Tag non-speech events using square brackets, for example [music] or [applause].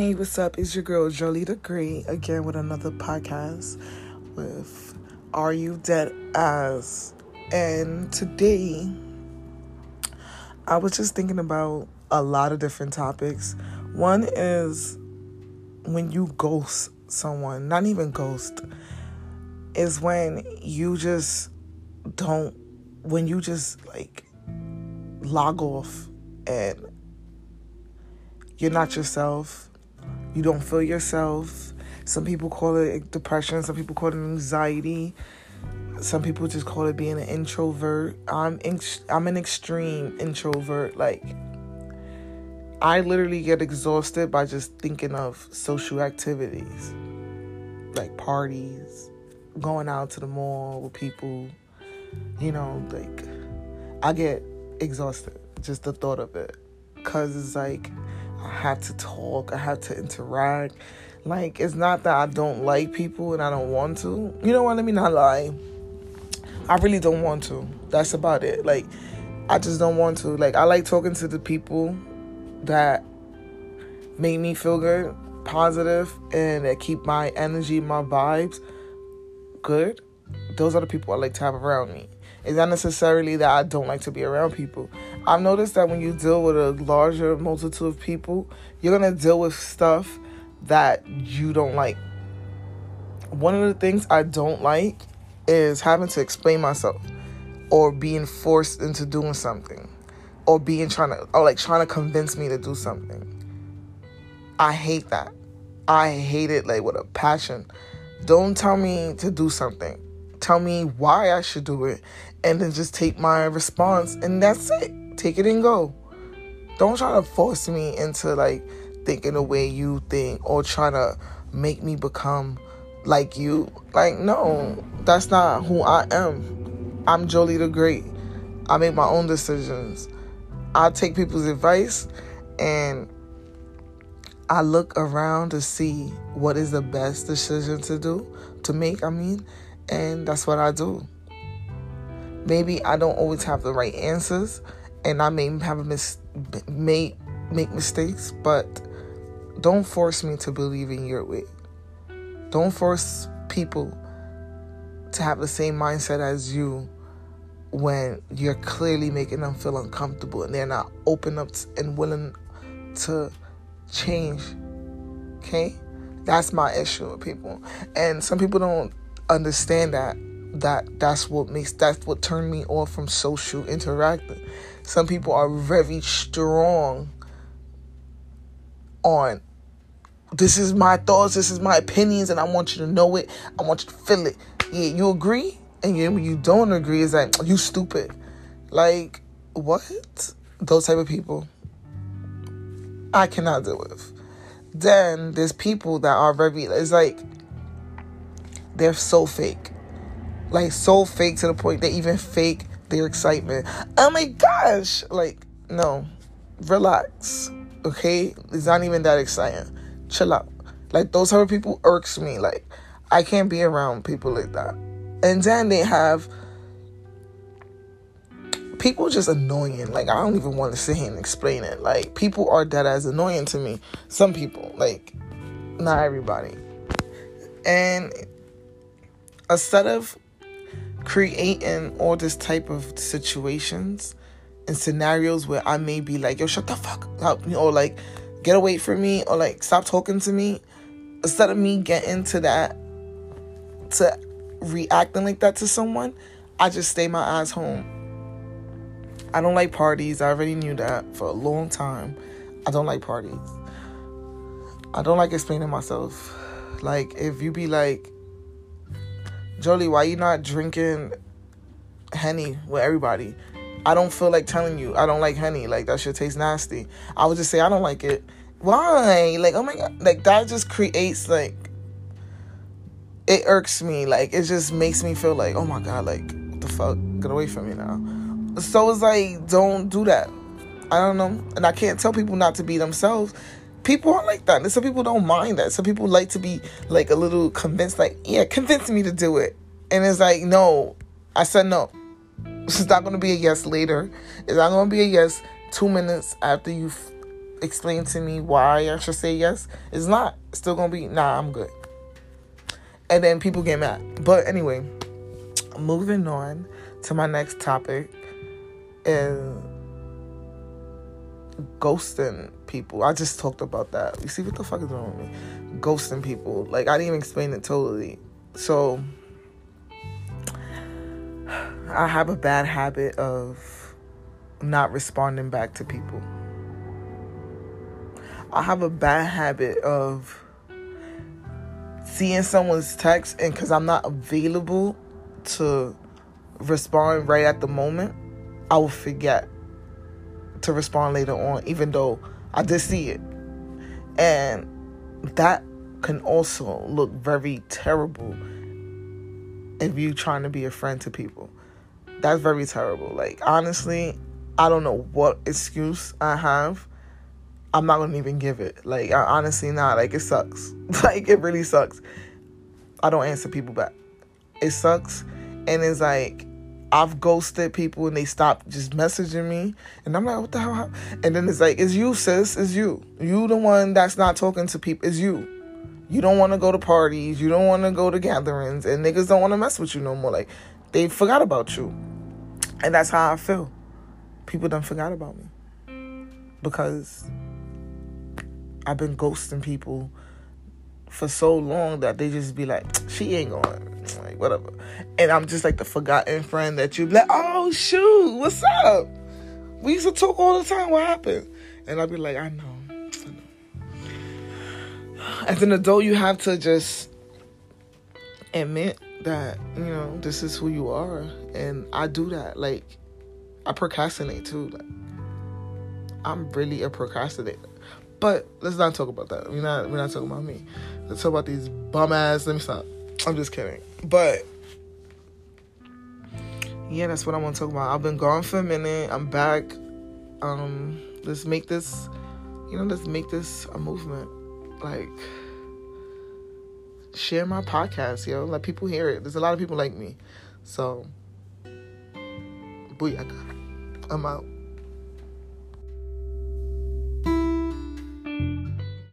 Hey, what's up? It's your girl Jolie the Great again with another podcast with Are You Dead As? And today I was just thinking about a lot of different topics. One is when you ghost someone, not even ghost, is when you just don't, when you just like log off and you're not yourself. You don't feel yourself. Some people call it depression. Some people call it anxiety. Some people just call it being an introvert. I'm I'm an extreme introvert. Like I literally get exhausted by just thinking of social activities, like parties, going out to the mall with people. You know, like I get exhausted just the thought of it, cause it's like I have to talk, I have to interact. Like, it's not that I don't like people and I don't want to. You know what I mean? I lie. I really don't want to. That's about it. Like, I just don't want to. Like, I like talking to the people that make me feel good, positive, and that keep my energy, my vibes good. Those are the people I like to have around me. It's not necessarily that I don't like to be around people. I've noticed that when you deal with a larger multitude of people, you're gonna deal with stuff that you don't like. One of the things I don't like is having to explain myself or being forced into doing something or being trying to or like trying to convince me to do something. I hate that. I hate it like with a passion. Don't tell me to do something. Tell me why I should do it and then just take my response and that's it. Take it and go. Don't try to force me into like thinking the way you think or try to make me become like you. Like, no, that's not who I am. I'm Jolie the Great. I make my own decisions. I take people's advice and I look around to see what is the best decision to do, to make, I mean, and that's what I do. Maybe I don't always have the right answers and I may have mis- may make mistakes, but don't force me to believe in your way. Don't force people to have the same mindset as you when you're clearly making them feel uncomfortable and they're not open up and willing to change. Okay? That's my issue with people. And some people don't understand that that that's what makes that's what turned me off from social interacting. Some people are very strong on this is my thoughts, this is my opinions, and I want you to know it. I want you to feel it. Yeah, you agree, and you, you don't agree is like you stupid. Like what? Those type of people I cannot deal with. Then there's people that are very. It's like they're so fake, like so fake to the point they even fake their excitement. Oh my gosh! Like no, relax. Okay, it's not even that exciting chill out. Like those type of people irks me. Like I can't be around people like that. And then they have people just annoying. Like I don't even want to sit here and explain it. Like people are dead as annoying to me. Some people, like not everybody. And instead of creating all this type of situations and scenarios where I may be like, yo, shut the fuck up, or like get away from me or like stop talking to me instead of me getting to that to reacting like that to someone i just stay my ass home. I don't like parties. I already knew that for a long time. I don't like parties. I don't like explaining myself. Like if you be like jolie why you not drinking henny with everybody I don't feel like telling you I don't like henny. Like that shit tastes nasty. I would just say I don't like it. Why? Like oh my god. Like that just creates like it irks me. Like it just makes me feel like oh my god. Like what the fuck? Get away from me now. So it's like don't do that. I don't know. And I can't tell people not to be themselves. People aren't like that. And some people don't mind that. Some people like to be like a little convinced, like, yeah, convince me to do it. And it's like, no. I said no. It's not going to be a yes later. It's not going to be a yes two minutes after you've explain to me why I should say yes. It's not. It's still gonna be nah. I'm good. And then people get mad. But anyway, moving on to my next topic is ghosting people. I just talked about that. You see what the fuck is wrong with me? Ghosting people. Like I didn't even explain it totally. So I have a bad habit of not responding back to people. I have a bad habit of seeing someone's text and because I'm not available to respond right at the moment, I will forget to respond later on, even though I did see it. And that can also look very terrible if you trying to be a friend to people. That's very terrible. Like honestly, I don't know what excuse I have. I'm not gonna even give it. Like I honestly not. Like it sucks. [laughs] like it really sucks. I don't answer people back. It sucks. And it's like I've ghosted people and they stop just messaging me. And I'm like, what the hell? And then it's like, it's you, sis. It's you. You the one that's not talking to people. It's you. You don't want to go to parties. You don't want to go to gatherings. And niggas don't want to mess with you no more. Like, they forgot about you. And that's how I feel. People done forgot about me. Because I've been ghosting people for so long that they just be like, she ain't going, like whatever. And I'm just like the forgotten friend that you like, oh shoot, what's up? We used to talk all the time. What happened? And I'd be like, I know. I know. As an adult, you have to just admit that you know this is who you are, and I do that. Like, I procrastinate too. Like, I'm really a procrastinator. But let's not talk about that. We're not we're not talking about me. Let's talk about these bum ass. Let me stop. I'm just kidding. But yeah, that's what I want to talk about. I've been gone for a minute. I'm back. Um, let's make this, you know, let's make this a movement. Like, share my podcast, yo. Let people hear it. There's a lot of people like me. So, booyaka. I'm out.